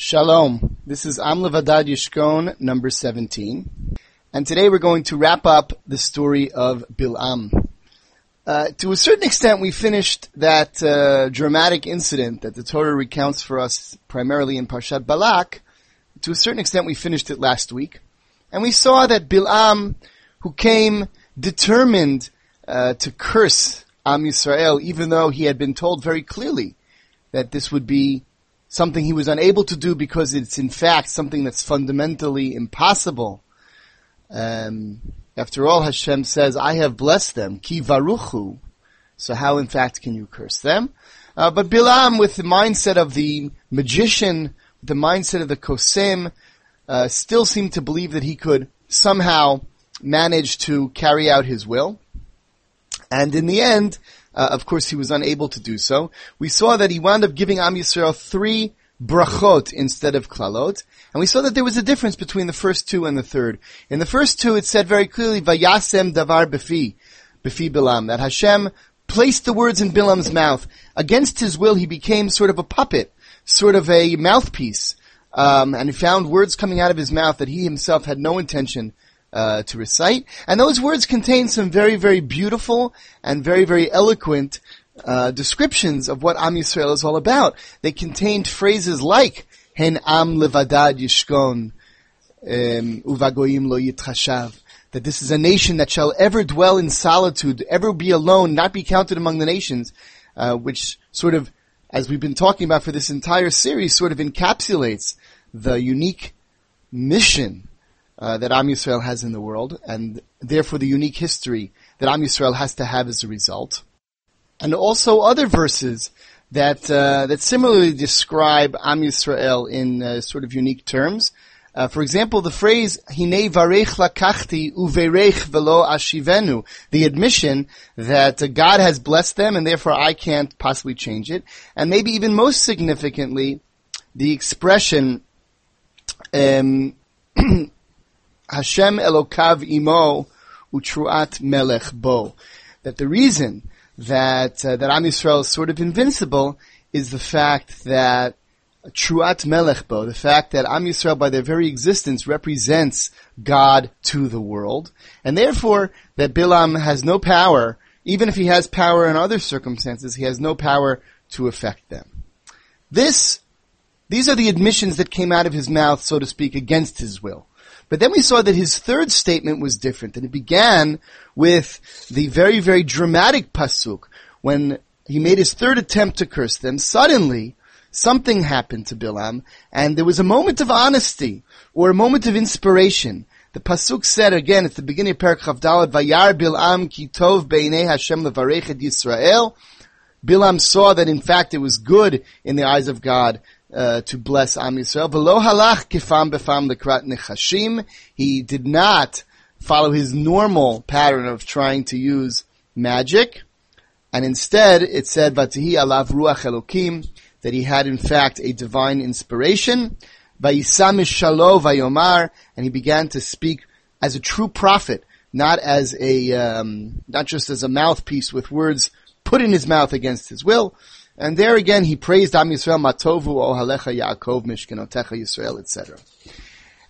Shalom. This is Am Levadad Yishkon number 17. And today we're going to wrap up the story of Bil'am. Uh, to a certain extent, we finished that uh, dramatic incident that the Torah recounts for us primarily in Parshat Balak. To a certain extent, we finished it last week. And we saw that Bil'am, who came determined uh, to curse Am Yisrael, even though he had been told very clearly that this would be something he was unable to do because it's in fact something that's fundamentally impossible. Um, after all, Hashem says, I have blessed them, ki varuchu. So how in fact can you curse them? Uh, but Bilam, with the mindset of the magician, the mindset of the kosem, uh, still seemed to believe that he could somehow manage to carry out his will. And in the end, uh, of course, he was unable to do so. We saw that he wound up giving Am Yisrael three brachot instead of klalot, and we saw that there was a difference between the first two and the third. In the first two, it said very clearly, "Vayasem davar befi, befi Bilam," that Hashem placed the words in Bilam's mouth. Against his will, he became sort of a puppet, sort of a mouthpiece, um, and he found words coming out of his mouth that he himself had no intention uh, to recite. And those words contain some very, very beautiful and very, very eloquent uh, descriptions of what Am Yisrael is all about. They contained phrases like "Hen Am Levadad Yishkon," "Uvagoyim Lo Yitrashav." That this is a nation that shall ever dwell in solitude, ever be alone, not be counted among the nations, uh, which sort of, as we've been talking about for this entire series, sort of encapsulates the unique mission uh, that Am Yisrael has in the world, and therefore the unique history that Am Yisrael has to have as a result. And also other verses that uh, that similarly describe Am Yisrael in uh, sort of unique terms. Uh, for example, the phrase "Hine varech lakachti uverech velo ashivenu," the admission that God has blessed them and therefore I can't possibly change it, and maybe even most significantly, the expression um, Hashem Elokav imo utruat melech bo. That the reason that uh, that Am Yisrael is sort of invincible is the fact that truat melech bo, the fact that Am Yisrael by their very existence represents God to the world, and therefore that Bilam has no power, even if he has power in other circumstances, he has no power to affect them. This, these are the admissions that came out of his mouth, so to speak, against his will. But then we saw that his third statement was different, and it began with the very, very dramatic pasuk when he made his third attempt to curse them. Suddenly, something happened to Bilam, and there was a moment of honesty or a moment of inspiration. The pasuk said again at the beginning of Perek Chaf Dalid, "Vayar Bilam ki tov beinei Hashem levarech Yisrael." Bilam saw that in fact it was good in the eyes of God uh, to bless Am Yisrael. V'lo halach kifam befam lekrat nechashim. He did not follow his normal pattern of trying to use magic, and instead it said vatihi alav ruach elokim that he had in fact a divine inspiration. Vayisam shalo vayomar, and he began to speak as a true prophet, not as a um, not just as a mouthpiece with words put in his mouth against his will. And there again, he praised Am Yisrael, Matovu, Ohalecha, Yaakov, Mishkenotecha, Yisrael, etc.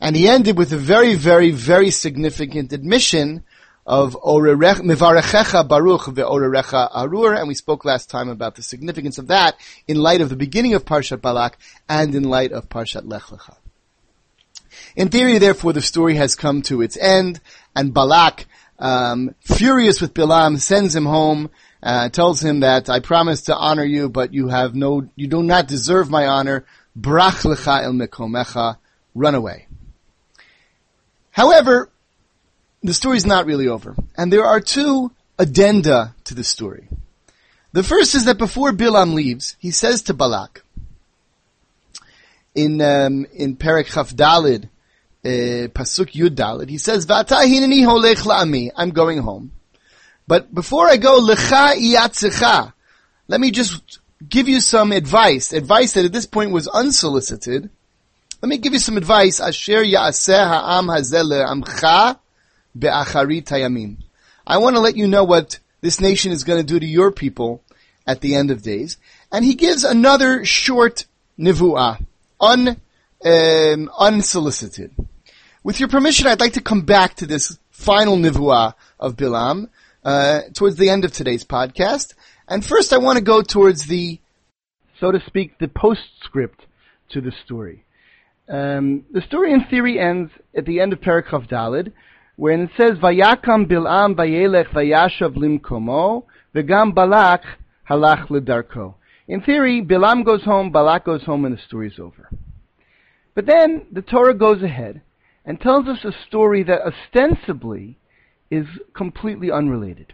And he ended with a very, very, very significant admission of Mivarechecha Baruch ve'orerecha Arur, and we spoke last time about the significance of that in light of the beginning of Parshat Balak and in light of Parshat Lech Lecha. In theory, therefore, the story has come to its end, and Balak, um, furious with Bilam, sends him home, uh, tells him that I promise to honor you, but you have no, you do not deserve my honor. Brach lecha el mekomecha, run away. However, the story is not really over, and there are two addenda to the story. The first is that before Bilam leaves, he says to Balak in um, in Perek Chaf Dalid, uh, Pasuk Yud Dalid, he says, "V'ata hineni holech la'ami." I'm going home. But before I go, lecha iyatzecha, let me just give you some advice, advice that at this point was unsolicited. Let me give you some advice. Asher ya'aseh ha'am amcha be'acharit hayamim. I want to let you know what this nation is going to do to your people at the end of days. And he gives another short nivu'ah, un, um, unsolicited. With your permission, I'd like to come back to this final nivuah of Bilam uh, towards the end of today's podcast. And first, I want to go towards the, so to speak, the postscript to the story. Um, the story, in theory, ends at the end of Perek Chaf Dalid, when it says, "Vayakam Bilam vayelech vayashav limkomo, v'gam Balak halach ledarko." In theory, Bilam goes home, Balak goes home, and the story is over. But then the Torah goes ahead and tells us a story that ostensibly is completely unrelated.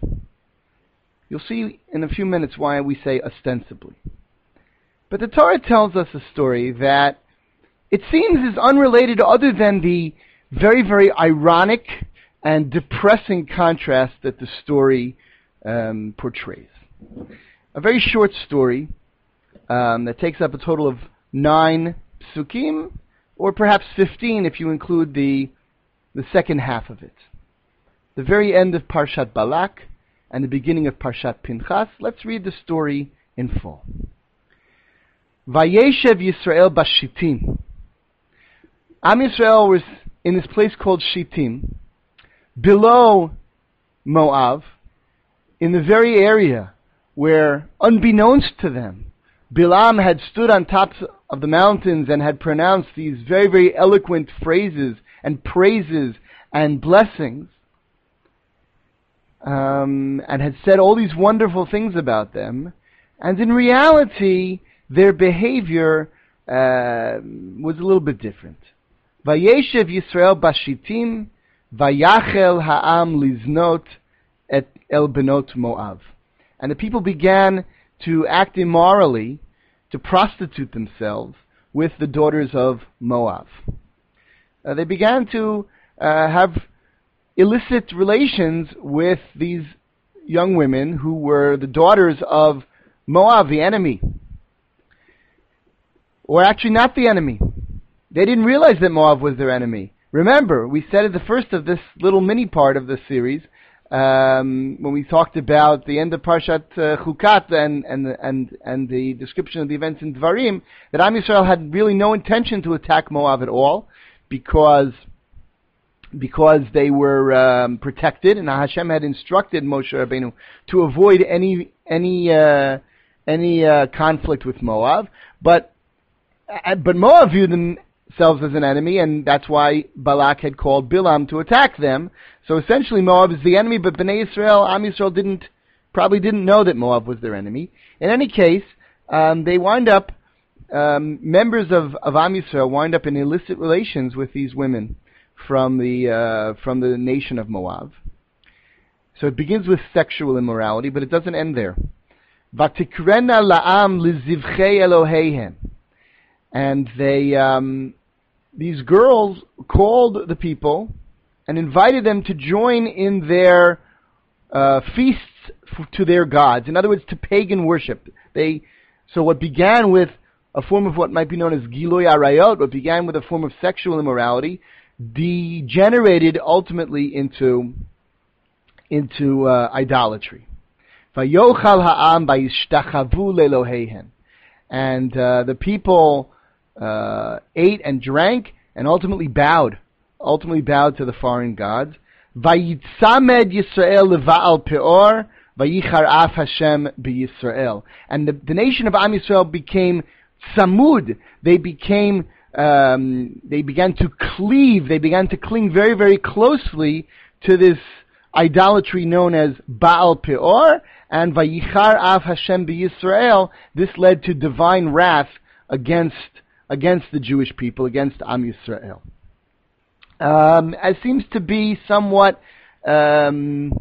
You'll see in a few minutes why we say ostensibly. But the Torah tells us a story that it seems is unrelated other than the very, very ironic and depressing contrast that the story um, portrays. A very short story um, that takes up a total of nine psukim, or perhaps 15 if you include the, the second half of it. The very end of Parshat Balak and the beginning of Parshat Pinchas. Let's read the story in full. Vayeshev Yisrael Bashitim. Am Yisrael was in this place called Shittim, below Moab, in the very area where, unbeknownst to them, Bilam had stood on tops of the mountains and had pronounced these very, very eloquent phrases and praises and blessings, um, and had said all these wonderful things about them, and in reality, their behavior uh, was a little bit different. Vayeshev Yisrael bashitim, vayachel ha'am liznot et el benot Moav. And the people began to act immorally, to prostitute themselves with the daughters of Moab. Uh, they began to uh, have illicit relations with these young women who were the daughters of Moab, the enemy. Or actually not the enemy. They didn't realize that Moab was their enemy. Remember, we said at the first of this little mini part of the series um, when we talked about the end of Parshat uh, Chukat and, and, and, and the description of the events in Dvarim, that Am Yisrael had really no intention to attack Moab at all, because because they were um, protected, and Hashem had instructed Moshe Rabbeinu to avoid any any uh, any uh, conflict with Moab. But uh, but Moab viewed themselves as an enemy, and that's why Balak had called Bilam to attack them. So essentially, Moab is the enemy, but Bnei Israel, Am Yisrael didn't probably didn't know that Moab was their enemy. In any case, um, they wind up um, members of of Am Yisrael wind up in illicit relations with these women from the uh, from the nation of Moab. So it begins with sexual immorality, but it doesn't end there. Vatikrena la'am Eloheihen, and they um, these girls called the people and invited them to join in their uh, feasts to their gods. In other words, to pagan worship. They so what began with a form of what might be known as giloy arayot, what began with a form of sexual immorality, degenerated ultimately into into uh, idolatry. Vayochal ha'am lelohehen. And uh, the people uh, ate and drank and ultimately bowed ultimately bowed to the foreign gods. Vayitzamed Yisrael leva'al peor, Hashem. And the, the nation of Am Yisrael became samud. They became, um, they began to cleave, they began to cling very, very closely to this idolatry known as Baal Peor, and Vayichar Av Hashem b'Yisrael, this led to divine wrath against, against the Jewish people, against Am Yisrael um, as seems to be somewhat um,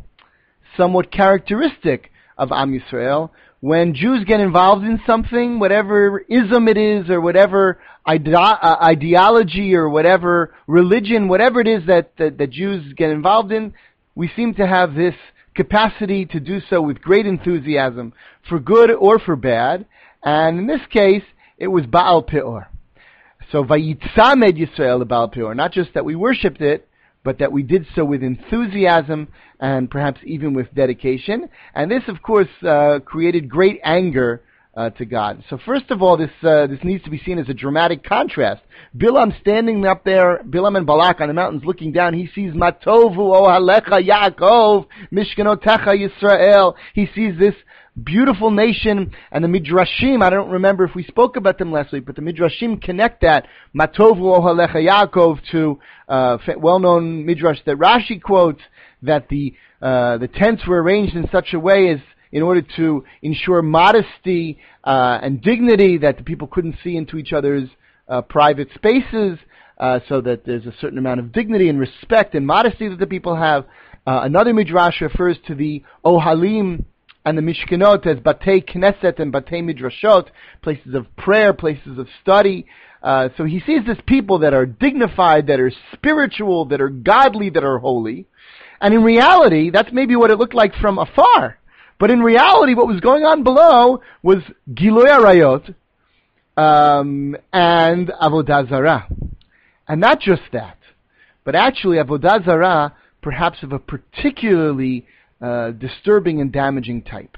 somewhat characteristic of Am Yisrael. When Jews get involved in something, whatever ism it is, or whatever ide- uh, ideology, or whatever religion, whatever it is that, that, that Jews get involved in, we seem to have this capacity to do so with great enthusiasm, for good or for bad. And in this case, it was Baal Peor. So Vayitzamed Yisrael Baal Peor, not just that we worshipped it, but that we did so with enthusiasm and perhaps even with dedication. And this, of course, uh, created great anger uh, to God. So first of all, this uh, this needs to be seen as a dramatic contrast. Bilam standing up there, Bilam and Balak on the mountains looking down, he sees Matovu Ohalecha Yaakov Mishkanotecha Yisrael. He sees this beautiful nation and the Midrashim, I don't remember if we spoke about them last week, but the Midrashim connect that Matovu Ohalecha Yaakov to uh, well-known Midrash that Rashi quotes that the uh, the tents were arranged in such a way as in order to ensure modesty uh, and dignity that the people couldn't see into each other's uh, private spaces, uh, so that there's a certain amount of dignity and respect and modesty that the people have. Uh, another midrash refers to the ohalim and the mishkanot as batei knesset and batei midrashot, places of prayer, places of study. Uh, so he sees this people that are dignified, that are spiritual, that are godly, that are holy. And in reality, that's maybe what it looked like from afar. But in reality, what was going on below was Giloy Arayot um, and Avodah Zarah. And not just that, but actually Avodah Zarah, perhaps of a particularly uh, disturbing and damaging type.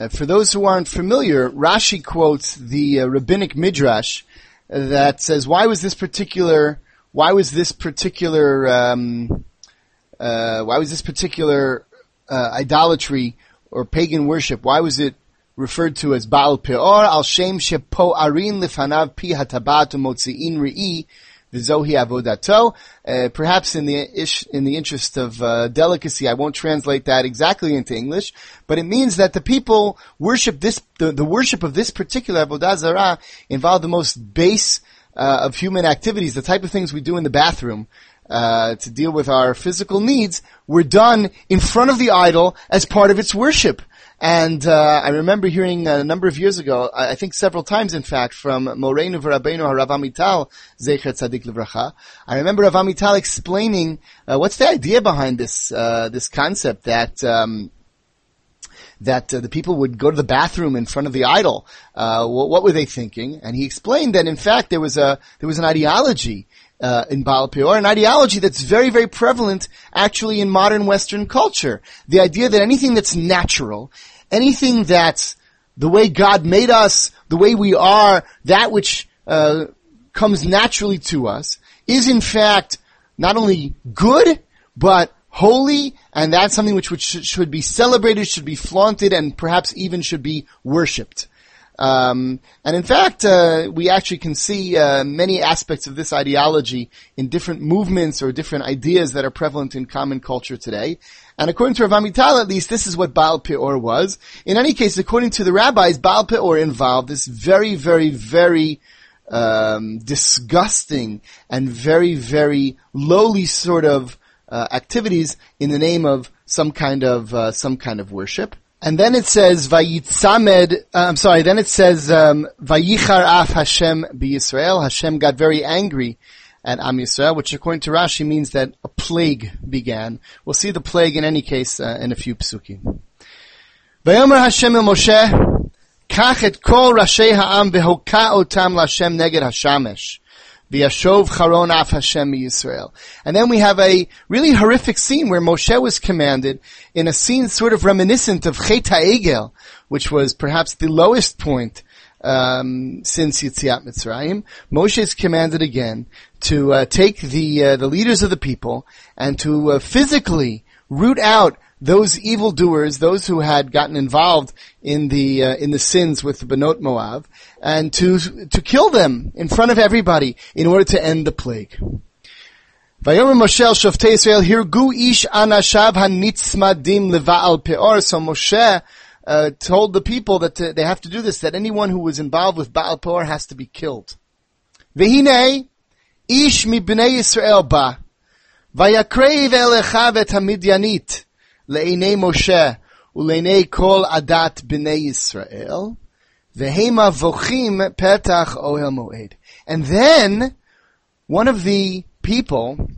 Uh, for those who aren't familiar, Rashi quotes the uh, rabbinic midrash that says, "Why was this particular? Why was this particular? Um, uh, why was this particular uh, idolatry or pagan worship, why was it referred to as Baal Peor al Shem Shepo Arin Lifanav Pi Hatabat Motziin Re'i Vizohi Avodato. Uh, perhaps in the ish, in the interest of uh, delicacy, I won't translate that exactly into English, but it means that the people worship this, the, the worship of this particular Avodah Zarah involved the most base uh, of human activities, the type of things we do in the bathroom, uh, to deal with our physical needs were done in front of the idol as part of its worship. And uh, I remember hearing a number of years ago, I think several times, in fact, from Moreinu V'Rabbeinu Harav Amital Zecher Tzadik Livracha. I remember Rav Amital explaining uh, what's the idea behind this uh, this concept that. Um, that uh, the people would go to the bathroom in front of the idol. Uh, what, what, were they thinking? And he explained that in fact there was a there was an ideology uh, in Baal Peor, an ideology that's very, very prevalent actually in modern Western culture. The idea that anything that's natural, anything that's the way God made us, the way we are, that which uh, comes naturally to us, is in fact not only good, but holy, and that's something which, which should be celebrated, should be flaunted, and perhaps even should be worshipped. Um, and in fact, uh, we actually can see uh, many aspects of this ideology in different movements or different ideas that are prevalent in common culture today. And according to Rav Amital, at least, this is what Baal Peor was. In any case, according to the rabbis, Baal Peor involved this very, very, very um, disgusting and very, very lowly sort of uh, activities in the name of some kind of uh, some kind of worship. And then it says Vayitzamed. Uh, I'm sorry. Then it says um, Vayichar af Hashem Yisrael. Hashem got very angry at Am Yisrael, which according to Rashi means that a plague began. We'll see the plague in any case uh, in a few psukim. Vayomer Hashem el Moshe, Kach et kol rashei ha'am vehoka otam l'Hashem neged hashamesh. V'yashov charon af Hashem Yisrael. And then we have a really horrific scene where Moshe was commanded in a scene sort of reminiscent of Chet Egel, which was perhaps the lowest point um, since Yitziat Mitzrayim. Moshe is commanded again to uh, take the uh, the leaders of the people and to uh, physically root out those evildoers, those who had gotten involved in the uh, in the sins with the Benot Moab, and to to kill them in front of everybody in order to end the plague. Vayomer Moshe Shoftei Israel Hirgu ish anashav hanitzmadim levaal peor. So Moshe uh, told the people that to, they have to do this. That anyone who was involved with Baal Peor has to be killed. Vehine ish mi bnei Yisrael ba vayakreiv elecha vet hamidyanit לעיני משה ולעיני כל עדת בני ישראל, והמה vochim petach ohel moed. And then, one of the people,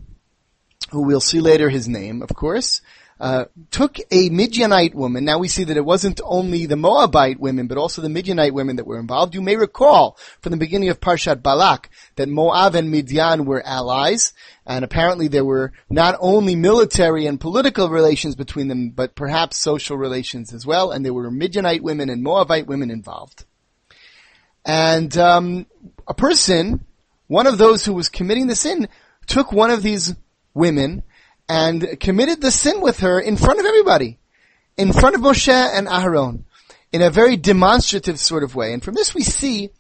who we'll see later his name, of course, uh, took a Midianite woman. Now we see that it wasn't only the Moabite women, but also the Midianite women that were involved. You may recall from the beginning of Parshat Balak that Moab and Midian were allies, and apparently there were not only military and political relations between them, but perhaps social relations as well, and there were Midianite women and Moabite women involved. And um, a person, one of those who was committing the sin, took one of these women and committed the sin with her in front of everybody, in front of Moshe and Aharon, in a very demonstrative sort of way. And from this we see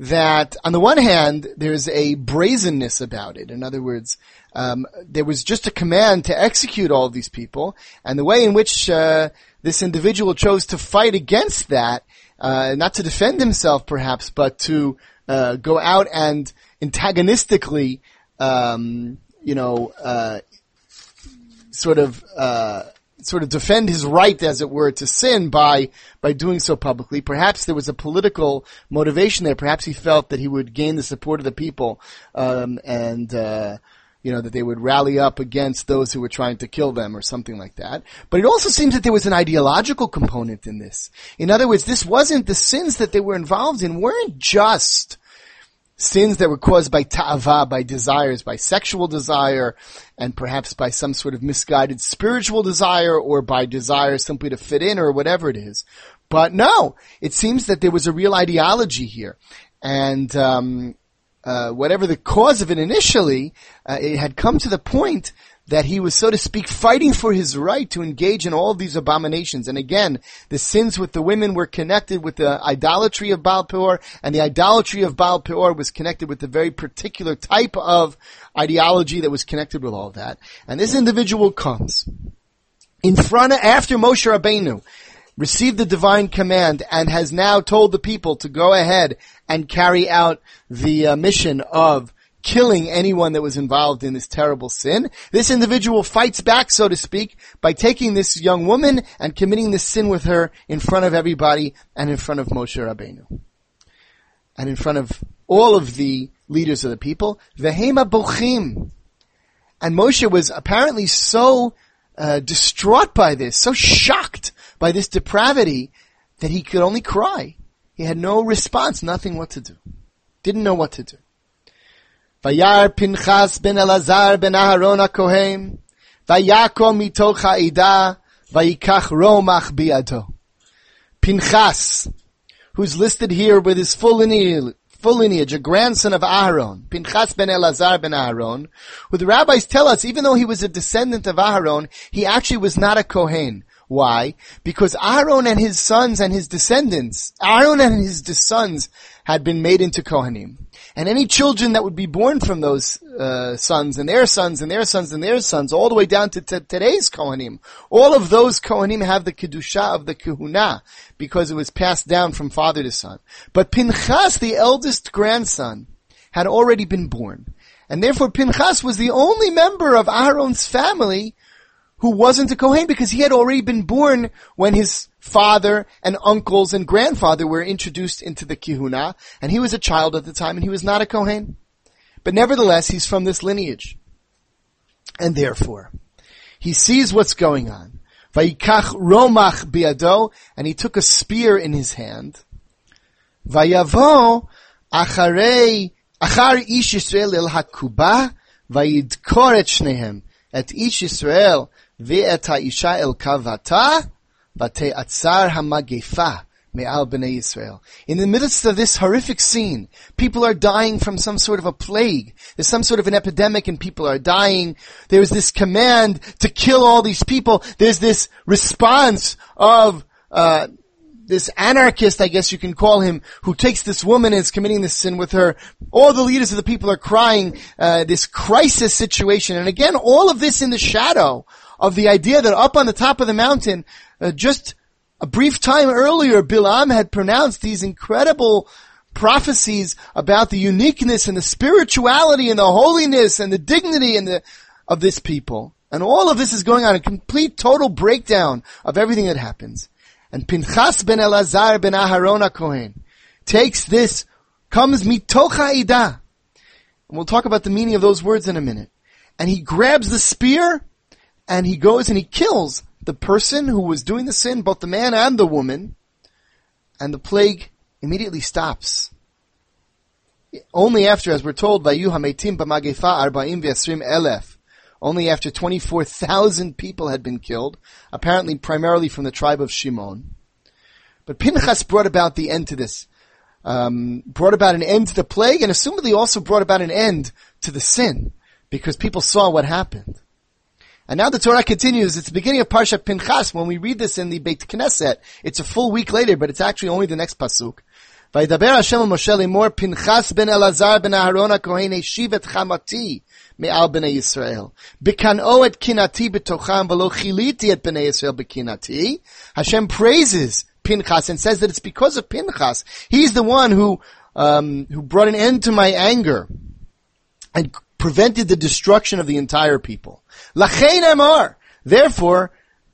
that on the one hand, there's a brazenness about it. In other words, um, there was just a command to execute all of these people, and the way in which uh, this individual chose to fight against that, uh, not to defend himself perhaps, but to uh, go out and antagonistically, um, you know, uh, sort of uh, sort of defend his right, as it were, to sin by by doing so publicly. Perhaps there was a political motivation there. Perhaps he felt that he would gain the support of the people, um, and uh, you know that they would rally up against those who were trying to kill them, or something like that. But it also seems that there was an ideological component in this. In other words, this wasn't the sins that they were involved in weren't just sins that were caused by ta'ava, by desires, by sexual desire, and perhaps by some sort of misguided spiritual desire, or by desire simply to fit in, or whatever it is. But no, it seems that there was a real ideology here, and um, uh, whatever the cause of it initially, uh, it had come to the point that he was, so to speak, fighting for his right to engage in all these abominations. And again, the sins with the women were connected with the idolatry of Baal Peor, and the idolatry of Baal Peor was connected with the very particular type of ideology that was connected with all that. And this individual comes in front of, after Moshe Rabbeinu, received the divine command and has now told the people to go ahead and carry out the uh, mission of killing anyone that was involved in this terrible sin. This individual fights back, so to speak, by taking this young woman and committing this sin with her in front of everybody and in front of Moshe Rabbeinu. And in front of all of the leaders of the people. Vehema bochim. And Moshe was apparently so uh, distraught by this, so shocked by this depravity that he could only cry. He had no response, nothing what to do. Didn't know what to do. Vayar Pinchas ben Elazar ben Aharon Kohen, Vayakom mitoch ha'ida, Vayikach romach biato. Pinchas, who's listed here with his full lineage, full lineage, a grandson of Aharon, Pinchas ben Elazar ben Aharon, who the rabbis tell us, even though he was a descendant of Aharon, he actually was not a Kohen. Why? Because Aaron and his sons and his descendants, Aaron and his sons had been made into Kohanim. And any children that would be born from those uh, sons and their sons and their sons and their sons, all the way down to t- today's Kohanim, all of those Kohanim have the Kedusha of the Kahuna, because it was passed down from father to son. But Pinchas, the eldest grandson, had already been born. And therefore Pinchas was the only member of Aaron's family who wasn't a Kohen because he had already been born when his father and uncles and grandfather were introduced into the kihuna, and he was a child at the time, and he was not a Kohen. But nevertheless, he's from this lineage. And therefore, he sees what's going on. Vayikach romach biado, and he took a spear in his hand. Vayavo acharei achar ish Yisrael el hakuba vayidkor et shnehem et ish Yisrael ve'et ha'isha el kavata Atzar Hamagefa Me'al Bnei In the midst of this horrific scene, people are dying from some sort of a plague. There's some sort of an epidemic and people are dying. There's this command to kill all these people. There's this response of, uh, this anarchist, I guess you can call him, who takes this woman and is committing this sin with her. All the leaders of the people are crying, uh, this crisis situation. And again, all of this in the shadow of the idea that up on the top of the mountain, uh, just a brief time earlier, Bilam had pronounced these incredible prophecies about the uniqueness and the spirituality and the holiness and the dignity and the, of this people. And all of this is going on, a complete total breakdown of everything that happens. And Pinchas ben Elazar ben Aharon Kohen takes this, comes mitocha ida. And we'll talk about the meaning of those words in a minute. And he grabs the spear and he goes and he kills the person who was doing the sin, both the man and the woman, and the plague immediately stops. Only after, as we're told, Vayu hametim b'magefa arba'im v'esrim elef, only after 24,000 people had been killed, apparently primarily from the tribe of Shimon. But Pinchas brought about the end to this. um, brought about an end to the plague and assumedly also brought about an end to the sin because people saw what happened. And now the Torah continues. It's the beginning of Parshat Pinchas. When we read this in the Beit Knesset, it's a full week later, but it's actually only the next pasuk. וידבר השם למשה לאמור, פנחס בן אלעזר בן אהרון הכהן השיב את חמתי מעל בני ישראל. בקנאו את קנאתי בתוכם ולא כיליתי את בני ישראל בקנאתי. Hashem praises Pinchas and says that it's because of Pinchas. He's the one who, um, who brought an end to my anger and prevented the destruction of the entire people. Amar. Therefore,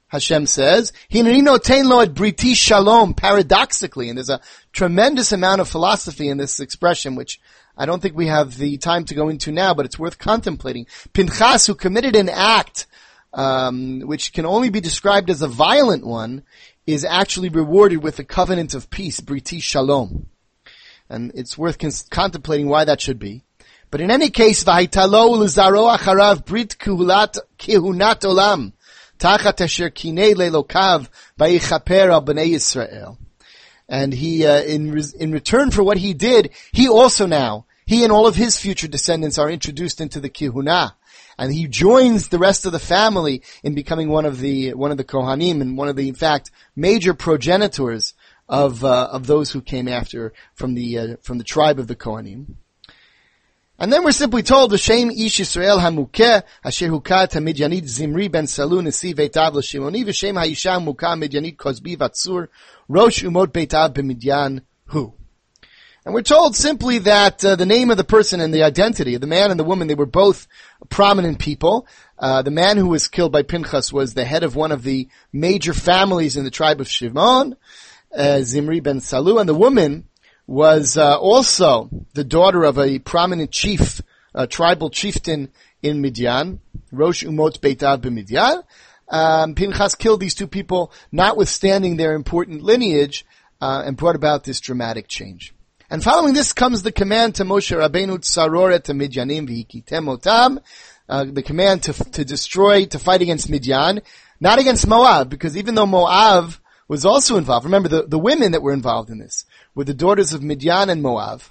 Hashem says, Hineni noten lo et briti shalom, paradoxically, and there's a tremendous amount of philosophy in this expression, which I don't think we have the time to go into now, but it's worth contemplating. Pinchas, who committed an act, um, which can only be described as a violent one, is actually rewarded with a covenant of peace, briti shalom. And it's worth cons- contemplating why that should be. But in any case, v'haitalo l'zaro acharav brit kihunat olam, tachat asher kinei lelokav v'yichaper al b'nei Yisrael. And he, uh, in, in return for what he did, he also now, he and all of his future descendants are introduced into the kihuna. And he joins the rest of the family in becoming one of the, one of the Kohanim and one of the, in fact, major progenitors of, uh, of those who came after from the, uh, from the tribe of the Kohanim. And then we're simply told, V'shem ish Yisrael hamukeh, asher hukat hamidyanit zimri ben salu nesi veitav l'shimoni, v'shem ha'isha hamukah midyanit kozbi vatsur, rosh umot beitav b'midyan hu. And we're told simply that uh, the name of the person and the identity of the man and the woman, they were both prominent people. Uh, the man who was killed by Pinchas was the head of one of the major families in the tribe of Shimon, uh, Zimri ben Salu, and the woman was uh, also the daughter of a prominent chief, a tribal chieftain in Midian, Rosh Umot Beitav b'Midian. Um, Pinchas killed these two people, notwithstanding their important lineage, uh, and brought about this dramatic change. And following this comes the command to Moshe Rabbeinu Tzarore to Midyanim v'hikitem otam, uh, the command to, to destroy, to fight against Midian, not against Moab, because even though Moab was also involved, remember the, the women that were involved in this, were the daughters of Midian and Moab.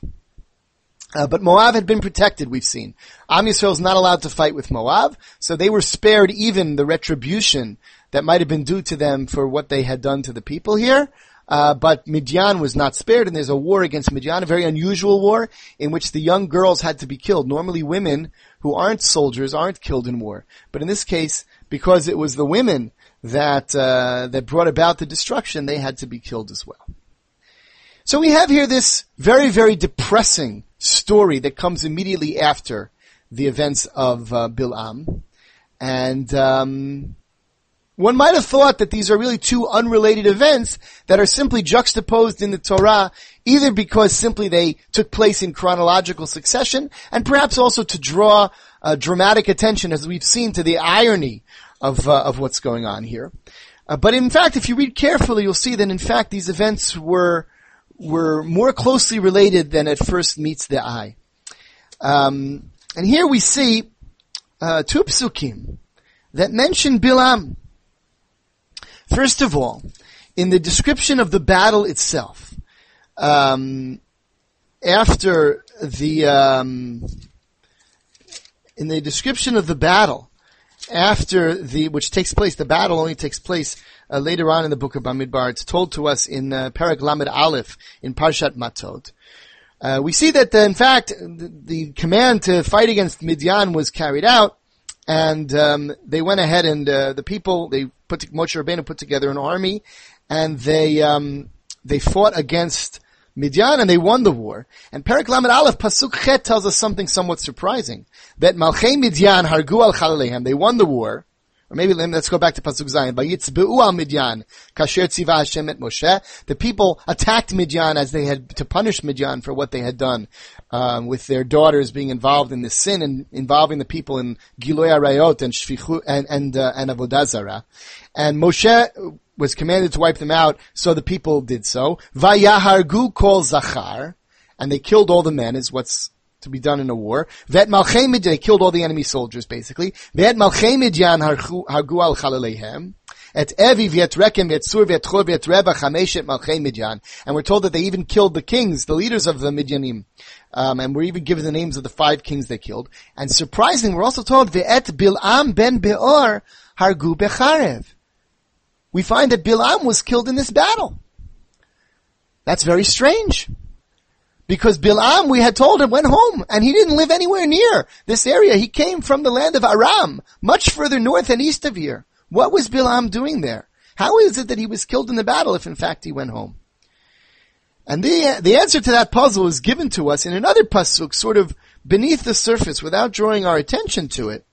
Uh, but Moab had been protected, we've seen. Am Yisrael is not allowed to fight with Moab, so they were spared even the retribution that might have been due to them for what they had done to the people here. Uh, but Midian was not spared, and there's a war against Midian, a very unusual war in which the young girls had to be killed. Normally, women who aren't soldiers aren't killed in war, but in this case, because it was the women that uh, that brought about the destruction, they had to be killed as well. So we have here this very, very depressing story that comes immediately after the events of uh, Bilam. And um, one might have thought that these are really two unrelated events that are simply juxtaposed in the Torah, either because simply they took place in chronological succession, and perhaps also to draw uh, dramatic attention, as we've seen, to the irony of uh, of what's going on here. Uh, but in fact, if you read carefully, you'll see that in fact these events were were more closely related than at first meets the eye. Um, and here we see uh, two psukim that mention Bilam. First of all, in the description of the battle itself, um, after the um, in the description of the battle, after the which takes place, the battle only takes place uh, later on in the book of Bamidbar. It's told to us in uh, Perek Lamed Aleph in Parshat Matot. Uh, we see that, uh, in fact, the, the, command to fight against Midian was carried out, and um, they went ahead and uh, the people they put Moshe Rabbeinu put together an army, and they um, they fought against Midian and they won the war. And Perek Lamed Aleph Pasuk Chet tells us something somewhat surprising that Malchei Midian hargu al Chalaleihem. They won the war. Or maybe let's go back to Pasuk Zayin. Vayitzbe'u al Midian, kasher tziva Hashem et Moshe. The people attacked Midian as they had to punish Midian for what they had done, um, with their daughters being involved in the sin and involving the people in Giloy Arayot and Shfichu and and uh, and Avodazara. And Moshe was commanded to wipe them out, so the people did so. Vayahargu kol zachar, and they killed all the men, is what's to be done in a war. Vet Malchei they killed all the enemy soldiers basically. Vet Malchei Midian hargu al chalalehem. Et Evi chameshet malchei Midyan. And we're told that they even killed the kings, the leaders of the Midyanim. Um, and we're even given the names of the five kings they killed. And surprisingly, we're also told v'et Bil'am ben Beor hargu becharev. We find that Bil'am was killed in this battle. That's very strange. Because Bilam, we had told him, went home, and he didn't live anywhere near this area. He came from the land of Aram, much further north and east of here. What was Bilam doing there? How is it that he was killed in the battle if in fact he went home? And the, the answer to that puzzle is given to us in another pasuk, sort of beneath the surface, without drawing our attention to it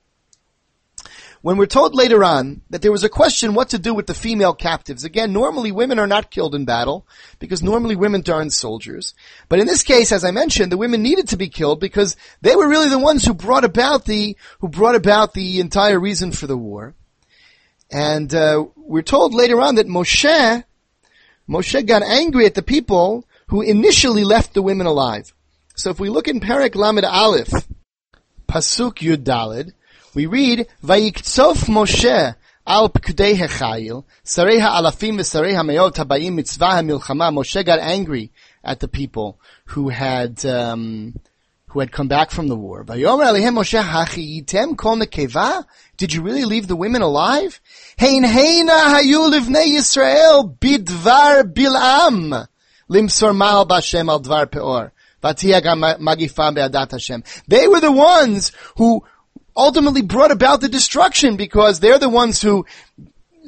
when we're told later on that there was a question what to do with the female captives. Again, normally women are not killed in battle because normally women aren't soldiers. But in this case, as I mentioned, the women needed to be killed because they were really the ones who brought about the who brought about the entire reason for the war. And uh, we're told later on that Moshe Moshe got angry at the people who initially left the women alive. So if we look in Perek Lamed Aleph, Pasuk Yud Dalid, we read, Vayikzof Moshe al pkudei hechayil, sarei ha'alafim v'sarei ha'meot habayim mitzvah ha'milchama. Moshe got angry at the people who had, um, who had come back from the war. Did you really leave the women alive? Bidvar bilam. They were the ones who ultimately brought about the destruction because they're the ones who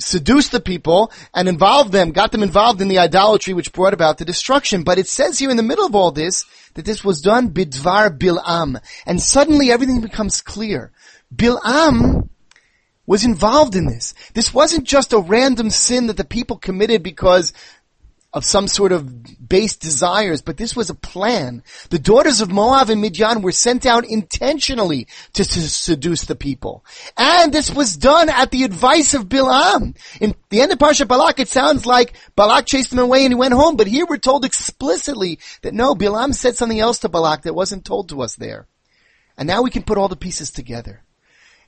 seduced the people and involved them, got them involved in the idolatry which brought about the destruction. But it says here in the middle of all this that this was done bidvar Bil'am. And suddenly everything becomes clear. Bil'am was involved in this. This wasn't just a random sin that the people committed because of some sort of base desires, but this was a plan. The daughters of Moab and Midian were sent out intentionally to, to seduce the people. And this was done at the advice of Bilam. In the end of Parsha Balak, it sounds like Balak chased them away and he went home, but here we're told explicitly that no, Bilam said something else to Balak that wasn't told to us there. And now we can put all the pieces together.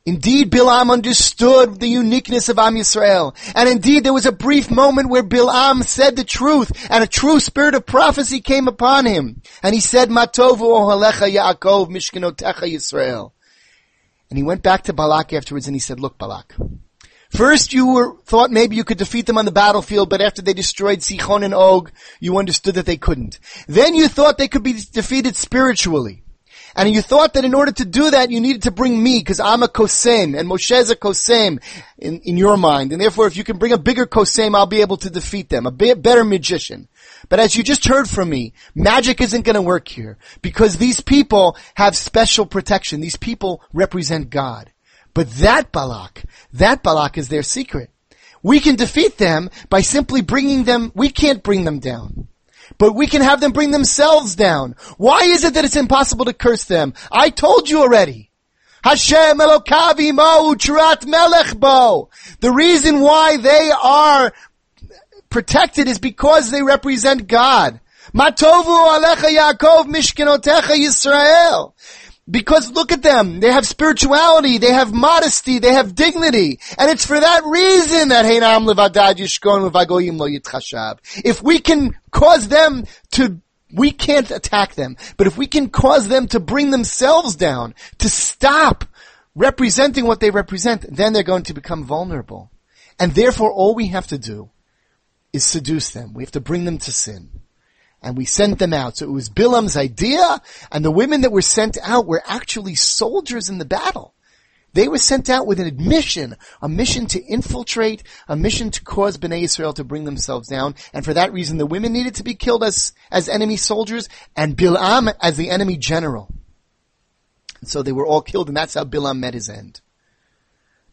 Indeed, Bilam understood the uniqueness of Am Yisrael. And indeed, there was a brief moment where Bilam said the truth, and a true spirit of prophecy came upon him. And he said, Matovu ohalecha Yaakov mishkenotecha Yisrael. And he went back to Balak afterwards and he said, look, Balak, First, you were, thought maybe you could defeat them on the battlefield, but after they destroyed Sichon and Og, you understood that they couldn't. Then you thought they could be defeated spiritually. And you thought that in order to do that, you needed to bring me, because I'm a kosem, and Moshe is a kosem in, in your mind. And therefore, if you can bring a bigger kosem, I'll be able to defeat them, a better magician. But as you just heard from me, magic isn't going to work here, because these people have special protection. These people represent God. But that Balak, that Balak is their secret. We can defeat them by simply bringing them, we can't bring them down. But we can have them bring themselves down. Why is it that it's impossible to curse them? I told you already. Hashem Elokavi Mo Utrat Melech Bo. The reason why they are protected is because they represent God. Matovu Alecha Yaakov Mishkenotecha Yisrael. Because look at them. They have spirituality. They have modesty. They have dignity. And it's for that reason that Heinam Levadad Yishkon Levagoyim Lo. If we can cause them to we can't attack them, but if we can cause them to bring themselves down, to stop representing what they represent, then they're going to become vulnerable. And therefore all we have to do is seduce them. We have to bring them to sin and we sent them out. So it was Bilam's idea, and the women that were sent out were actually soldiers in the battle. They were sent out with an admission, a mission to infiltrate, a mission to cause Bnei Israel to bring themselves down, and for that reason the women needed to be killed as, as enemy soldiers, and Bilam as the enemy general. And so they were all killed, and that's how Bilam met his end.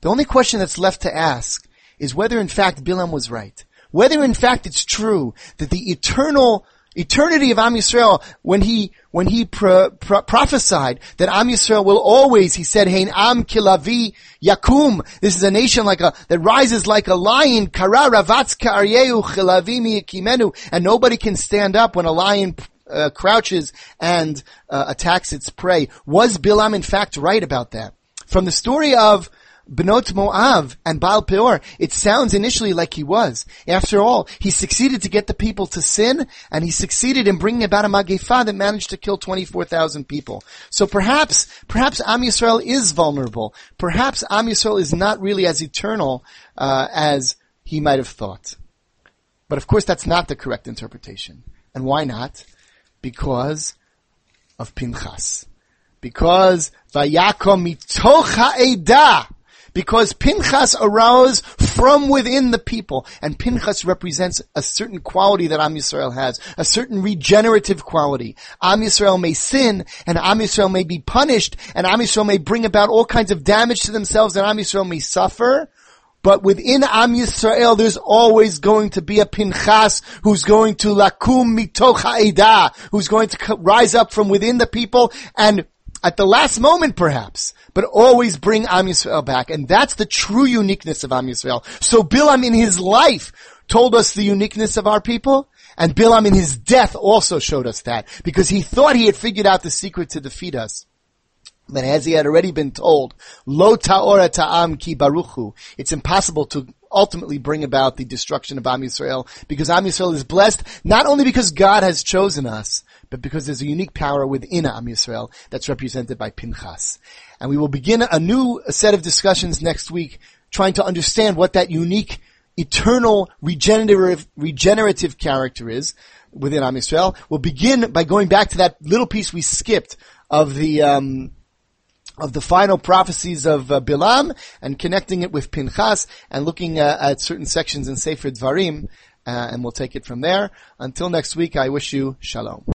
The only question that's left to ask is whether in fact Bilam was right. Whether in fact it's true that the eternal eternity of Am Yisrael, when he, when he pro, pro, prophesied that Am Yisrael will always, he said, Hein Am Kilavi Yakum. This is a nation like a, that rises like a lion, Kara Ravatz Ka'aryeu Chilavi and nobody can stand up when a lion uh, crouches and uh, attacks its prey. Was Bilam in fact right about that? From the story of Benot Moav and Baal Peor, it sounds initially like he was. After all, he succeeded to get the people to sin, and he succeeded in bringing about a Magefa that managed to kill 24,000 people. So perhaps, perhaps Am Yisrael is vulnerable. Perhaps Am Yisrael is not really as eternal uh, as he might have thought. But of course, that's not the correct interpretation. And why not? Because of Pinchas. Because Vayakom mitoch ha'edah because Pinchas arose from within the people, and Pinchas represents a certain quality that Am Yisrael has, a certain regenerative quality. Am Yisrael may sin, and Am Yisrael may be punished, and Am Yisrael may bring about all kinds of damage to themselves, and Am Yisrael may suffer, but within Am Yisrael, there's always going to be a Pinchas who's going to lakum mitoch ha'edah, who's going to rise up from within the people and at the last moment perhaps, but always bring Am Yisrael back. And that's the true uniqueness of Am Yisrael. So Bilam in his life told us the uniqueness of our people, and Bilam in his death also showed us that, because he thought he had figured out the secret to defeat us. But as he had already been told, Lo ta'ora ta'am ki baruchu, it's impossible to ultimately bring about the destruction of Am Yisrael, because Am Yisrael is blessed, not only because God has chosen us, but because there's a unique power within Am Yisrael that's represented by Pinchas. And we will begin a new set of discussions next week, trying to understand what that unique, eternal, regenerative, regenerative character is within Am Yisrael. We'll begin by going back to that little piece we skipped of the, um, of the final prophecies of uh, Bilam and connecting it with Pinchas and looking uh, at certain sections in Sefer Dvarim, uh, and we'll take it from there. Until next week, I wish you shalom.